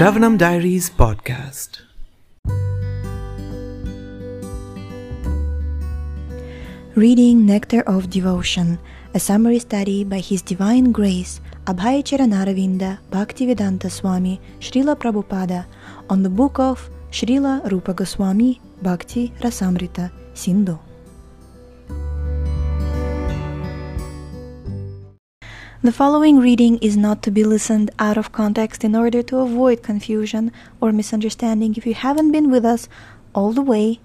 Sravanam Diaries podcast. Reading Nectar of Devotion, a summary study by His Divine Grace Abhaya Charanaravinda Bhaktivedanta Swami Srila Prabhupada on the book of Srila Rupa Goswami Bhakti Rasamrita Sindhu. The following reading is not to be listened out of context in order to avoid confusion or misunderstanding. If you haven't been with us all the way,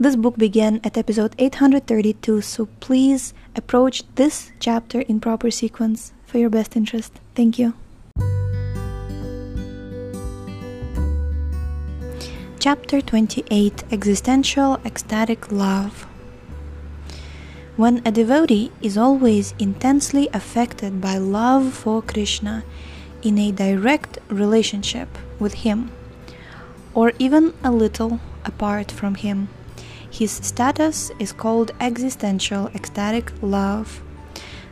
this book began at episode 832, so please approach this chapter in proper sequence for your best interest. Thank you. Chapter 28 Existential Ecstatic Love. When a devotee is always intensely affected by love for Krishna in a direct relationship with Him, or even a little apart from Him, his status is called existential ecstatic love.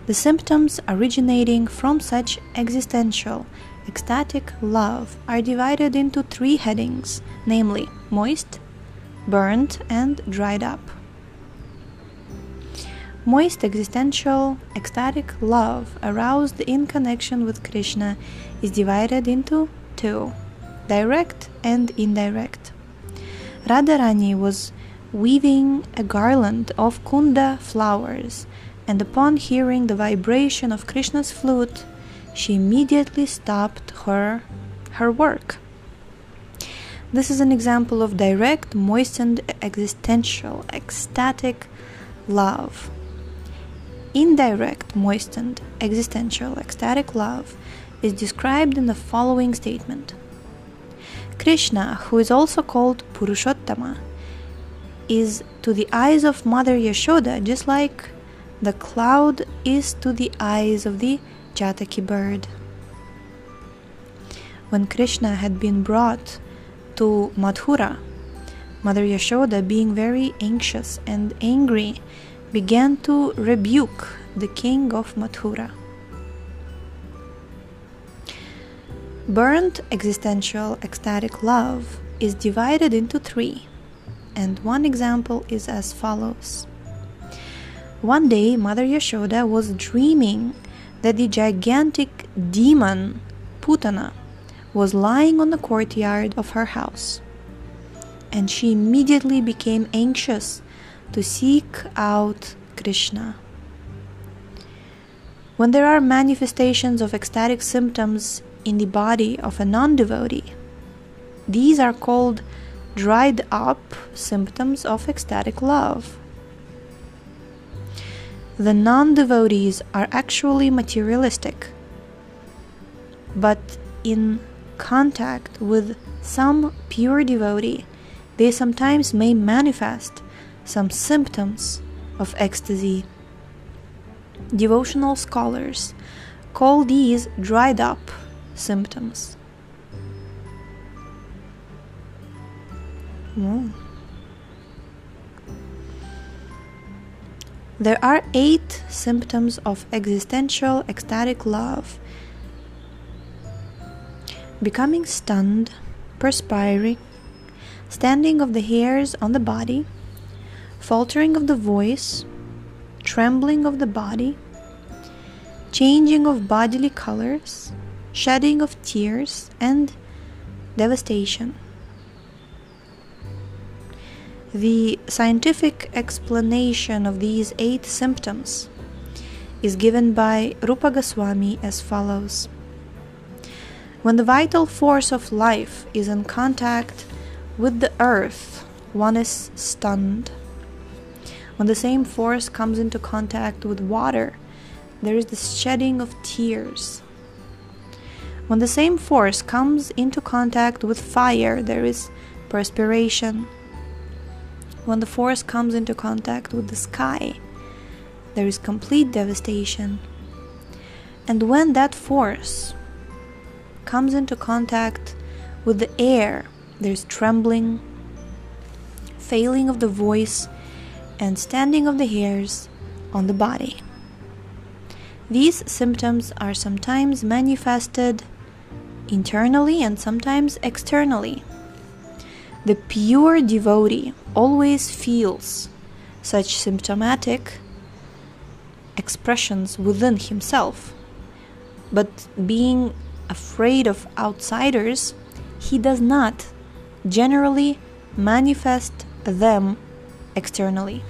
The symptoms originating from such existential ecstatic love are divided into three headings, namely moist, burnt, and dried up. Moist existential ecstatic love aroused in connection with Krishna is divided into two direct and indirect. Radharani was weaving a garland of kunda flowers, and upon hearing the vibration of Krishna's flute, she immediately stopped her her work. This is an example of direct, moistened, existential, ecstatic love. Indirect, moistened, existential, ecstatic love is described in the following statement Krishna, who is also called Purushottama, is to the eyes of Mother Yashoda just like the cloud is to the eyes of the cataki bird. When Krishna had been brought to Mathura, Mother Yashoda, being very anxious and angry, began to rebuke the king of Mathura. Burnt existential ecstatic love is divided into three and one example is as follows. One day, Mother Yashoda was dreaming that the gigantic demon Putana was lying on the courtyard of her house, and she immediately became anxious to seek out Krishna. When there are manifestations of ecstatic symptoms in the body of a non devotee, these are called dried up symptoms of ecstatic love. The non devotees are actually materialistic, but in contact with some pure devotee, they sometimes may manifest some symptoms of ecstasy. Devotional scholars call these dried up symptoms. Mm. There are eight symptoms of existential ecstatic love becoming stunned, perspiring, standing of the hairs on the body, faltering of the voice, trembling of the body, changing of bodily colors, shedding of tears, and devastation. The scientific explanation of these eight symptoms is given by Rupa Goswami as follows When the vital force of life is in contact with the earth, one is stunned. When the same force comes into contact with water, there is the shedding of tears. When the same force comes into contact with fire, there is perspiration. When the force comes into contact with the sky, there is complete devastation. And when that force comes into contact with the air, there's trembling, failing of the voice, and standing of the hairs on the body. These symptoms are sometimes manifested internally and sometimes externally. The pure devotee always feels such symptomatic expressions within himself. But being afraid of outsiders, he does not generally manifest them externally.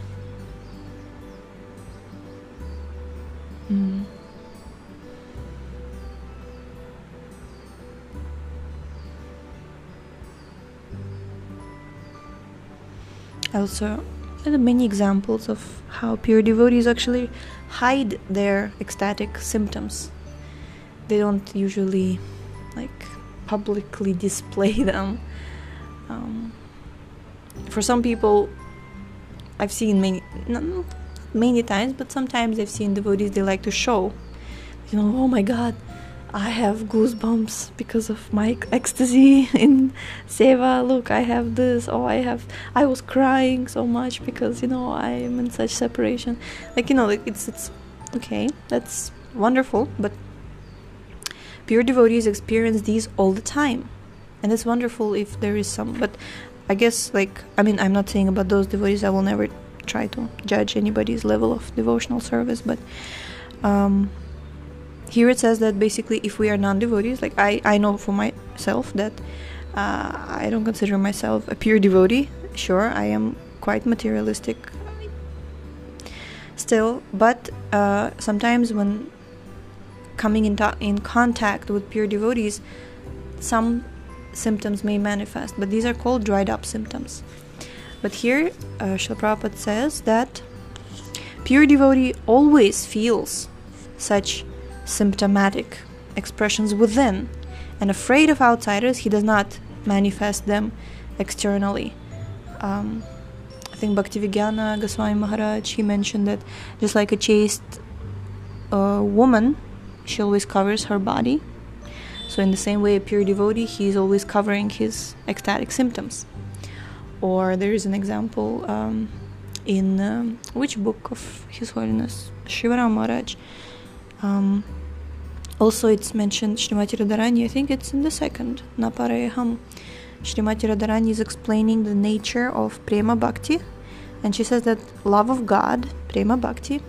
Also, many examples of how pure devotees actually hide their ecstatic symptoms. They don't usually like publicly display them. Um, for some people, I've seen many, not many times, but sometimes I've seen devotees they like to show, you know, oh my God, I have goosebumps because of my ecstasy in Seva. Look, I have this. Oh, I have. I was crying so much because you know I am in such separation. Like you know, like it's it's okay. That's wonderful, but pure devotees experience these all the time, and it's wonderful if there is some. But I guess like I mean I'm not saying about those devotees. I will never try to judge anybody's level of devotional service, but. Um, here it says that basically if we are non-devotees like i i know for myself that uh, i don't consider myself a pure devotee. Sure i am quite materialistic. Still but uh, sometimes when coming in, ta- in contact with pure devotees some symptoms may manifest but these are called dried up symptoms. But here uh, Prabhupada says that pure devotee always feels such symptomatic expressions within, and afraid of outsiders, he does not manifest them externally. Um, I think Bhaktivedanta Goswami Maharaj he mentioned that just like a chaste uh, woman, she always covers her body. So in the same way, a pure devotee, he is always covering his ecstatic symptoms. Or there is an example um, in um, which book of His Holiness Shivaram Maharaj. Um, also, it's mentioned Srimati Radharani, I think it's in the second, Napareham. Srimati Radharani is explaining the nature of Prema Bhakti, and she says that love of God, Prema Bhakti,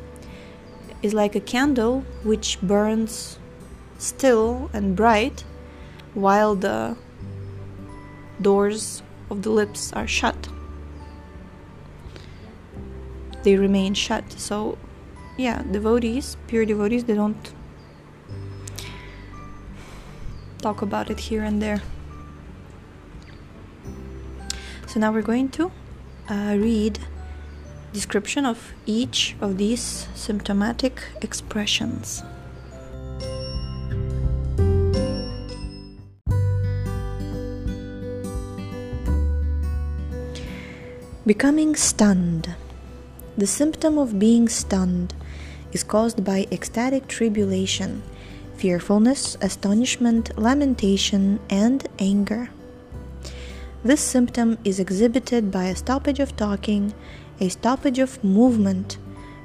is like a candle which burns still and bright while the doors of the lips are shut. They remain shut. So yeah, devotees, pure devotees, they don't talk about it here and there. So now we're going to uh, read description of each of these symptomatic expressions. Becoming stunned. The symptom of being stunned is caused by ecstatic tribulation, fearfulness, astonishment, lamentation, and anger. This symptom is exhibited by a stoppage of talking, a stoppage of movement,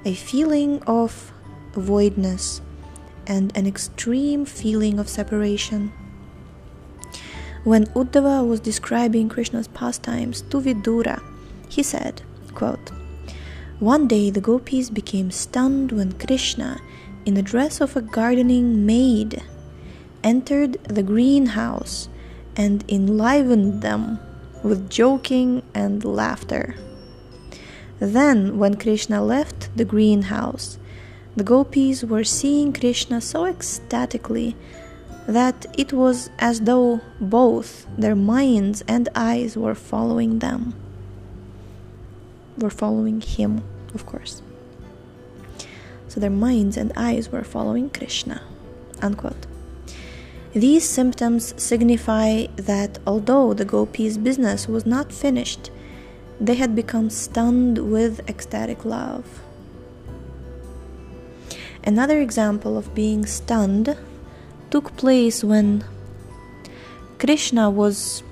a feeling of voidness, and an extreme feeling of separation. When Uddhava was describing Krishna's pastimes to Vidura, he said, quote, one day the gopis became stunned when Krishna, in the dress of a gardening maid, entered the greenhouse and enlivened them with joking and laughter. Then, when Krishna left the greenhouse, the gopis were seeing Krishna so ecstatically that it was as though both their minds and eyes were following them were following him, of course. So their minds and eyes were following Krishna. Unquote. These symptoms signify that although the gopis' business was not finished, they had become stunned with ecstatic love. Another example of being stunned took place when Krishna was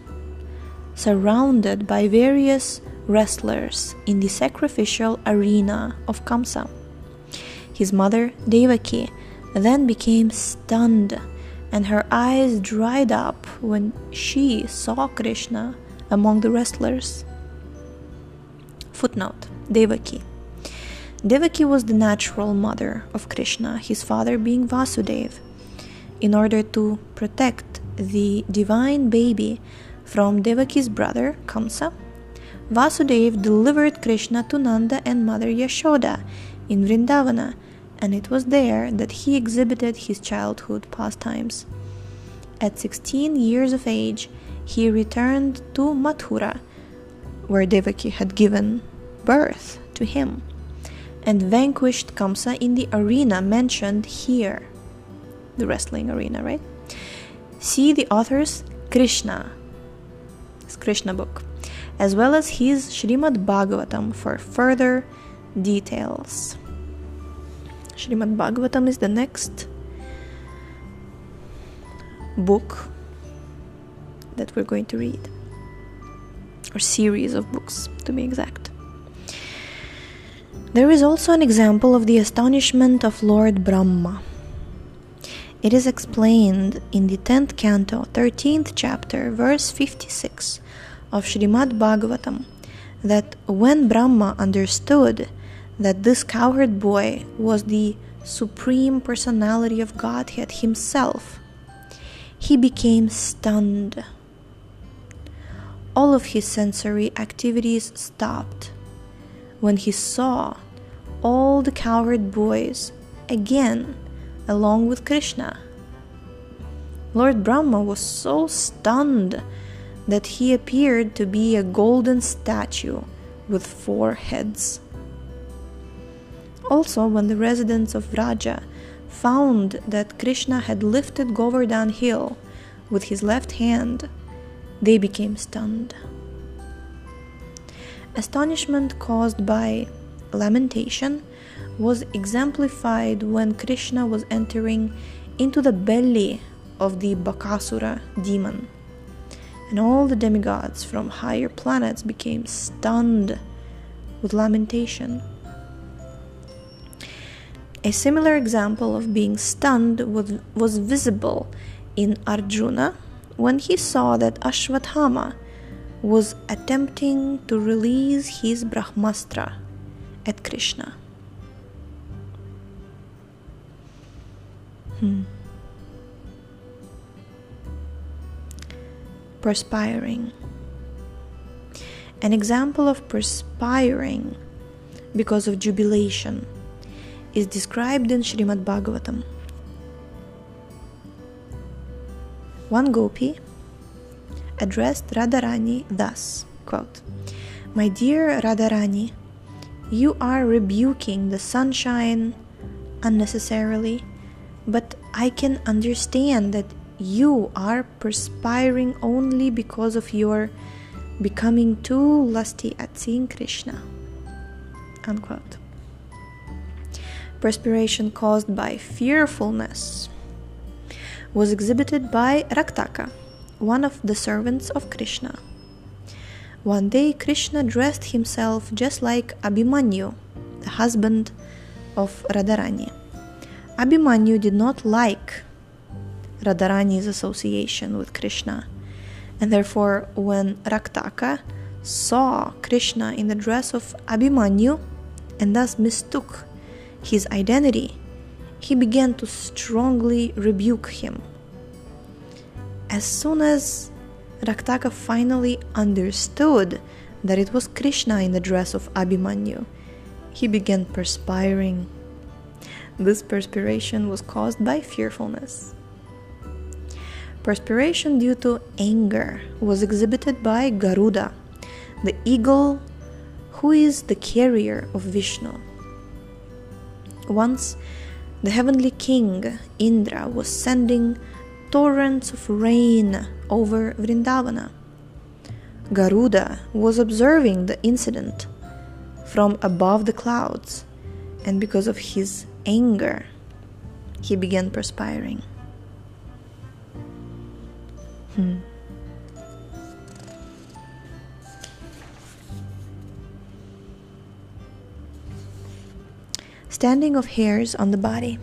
surrounded by various wrestlers in the sacrificial arena of Kamsa. His mother, Devaki, then became stunned and her eyes dried up when she saw Krishna among the wrestlers. Footnote Devaki. Devaki was the natural mother of Krishna, his father being Vasudev. In order to protect the divine baby from Devaki's brother Kamsa, Vasudev delivered Krishna to Nanda and mother Yashoda in Vrindavana, and it was there that he exhibited his childhood pastimes. At 16 years of age, he returned to Mathura, where Devaki had given birth to him, and vanquished Kamsa in the arena mentioned here. The wrestling arena, right? See the author's Krishna, his Krishna book, as well as his Srimad Bhagavatam for further details. Srimad Bhagavatam is the next book that we're going to read, or series of books to be exact. There is also an example of the astonishment of Lord Brahma. It is explained in the 10th canto, 13th chapter, verse 56 of Srimad Bhagavatam that when Brahma understood that this cowherd boy was the supreme personality of Godhead himself, he became stunned. All of his sensory activities stopped when he saw all the cowherd boys again along with Krishna. Lord Brahma was so stunned that he appeared to be a golden statue with four heads. Also, when the residents of Vraja found that Krishna had lifted Govardhan hill with his left hand, they became stunned. Astonishment caused by lamentation was exemplified when Krishna was entering into the belly of the Bakasura demon. And all the demigods from higher planets became stunned with lamentation. A similar example of being stunned was, visible in Arjuna when he saw that Ashwathama was attempting to release his Brahmastra at Krishna. Hmm. Perspiring. An example of perspiring because of jubilation is described in Srimad Bhagavatam. One gopi addressed Radharani thus quote, My dear Radharani, you are rebuking the sunshine unnecessarily, but I can understand that you are perspiring only because of your becoming too lusty at seeing Krishna. Unquote. Perspiration caused by fearfulness was exhibited by Raktaka, one of the servants of Krishna. One day, Krishna dressed himself just like Abhimanyu, the husband of Radharani. Abhimanyu did not like Radharani's association with Krishna, and therefore, when Raktaka saw Krishna in the dress of Abhimanyu and thus mistook his identity, he began to strongly rebuke him. As soon as Raktaka finally understood that it was Krishna in the dress of Abhimanyu, he began perspiring. This perspiration was caused by fearfulness. Perspiration due to anger was exhibited by Garuda, the eagle who is the carrier of Vishnu. Once, the heavenly king Indra was sending torrents of rain over Vrindavana. Garuda was observing the incident from above the clouds, and because of his anger, he began perspiring. Hmm. Standing of hairs on the body.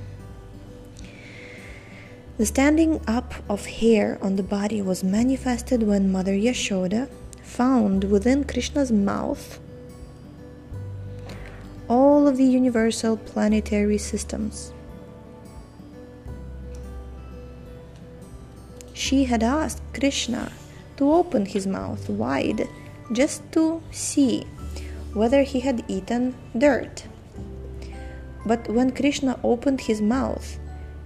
The standing up of hair on the body was manifested when Mother Yashoda found within Krishna's mouth all of the universal planetary systems. She had asked Krishna to open his mouth wide just to see whether he had eaten dirt. But when Krishna opened his mouth,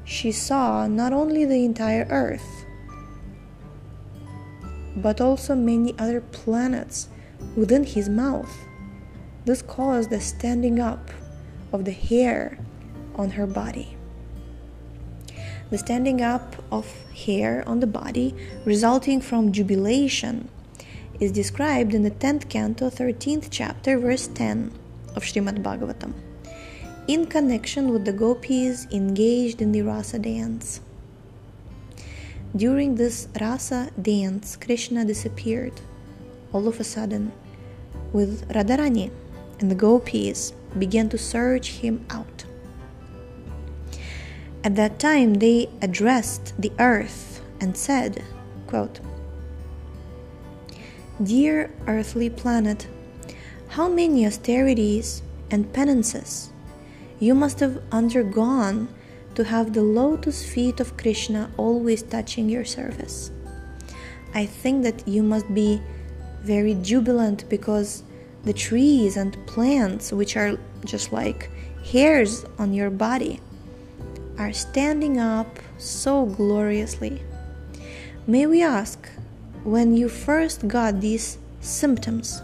she saw not only the entire earth, but also many other planets within his mouth. This caused the standing up of the hair on her body. The standing up of hair on the body resulting from jubilation is described in the 10th canto, 13th chapter, verse 10 of Srimad Bhagavatam, in connection with the gopis engaged in the rasa dance. During this rasa dance, Krishna disappeared all of a sudden with Radharani, and the gopis began to search him out. At that time, they addressed the earth and said, quote, Dear earthly planet, how many austerities and penances you must have undergone to have the lotus feet of Krishna always touching your surface. I think that you must be very jubilant because the trees and plants, which are just like hairs on your body, are standing up so gloriously. May we ask, when you first got these symptoms?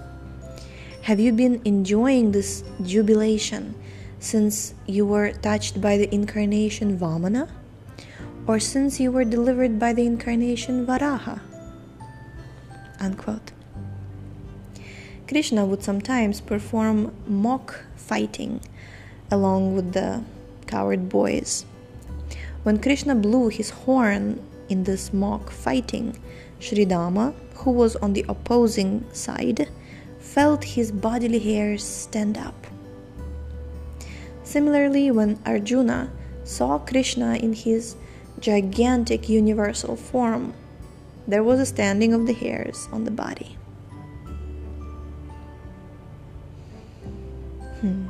Have you been enjoying this jubilation since you were touched by the incarnation Vamana? Or since you were delivered by the incarnation Varaha? Unquote. Krishna would sometimes perform mock fighting along with the cowherd boys. When Krishna blew his horn in this mock fighting, Sridama, who was on the opposing side, felt his bodily hairs stand up. Similarly, when Arjuna saw Krishna in his gigantic universal form, there was a standing of the hairs on the body. Hmm.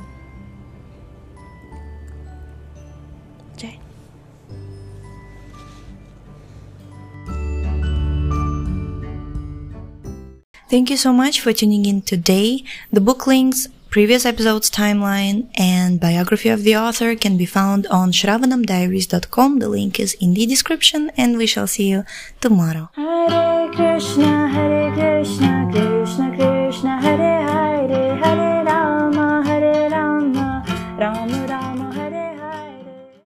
Thank you so much for tuning in today. The book links, previous episode's timeline, and biography of the author can be found on sravanamdiaries.com. The link is in the description, and we shall see you tomorrow. Hare Krishna, Hare Krishna, Krishna Krishna, Hare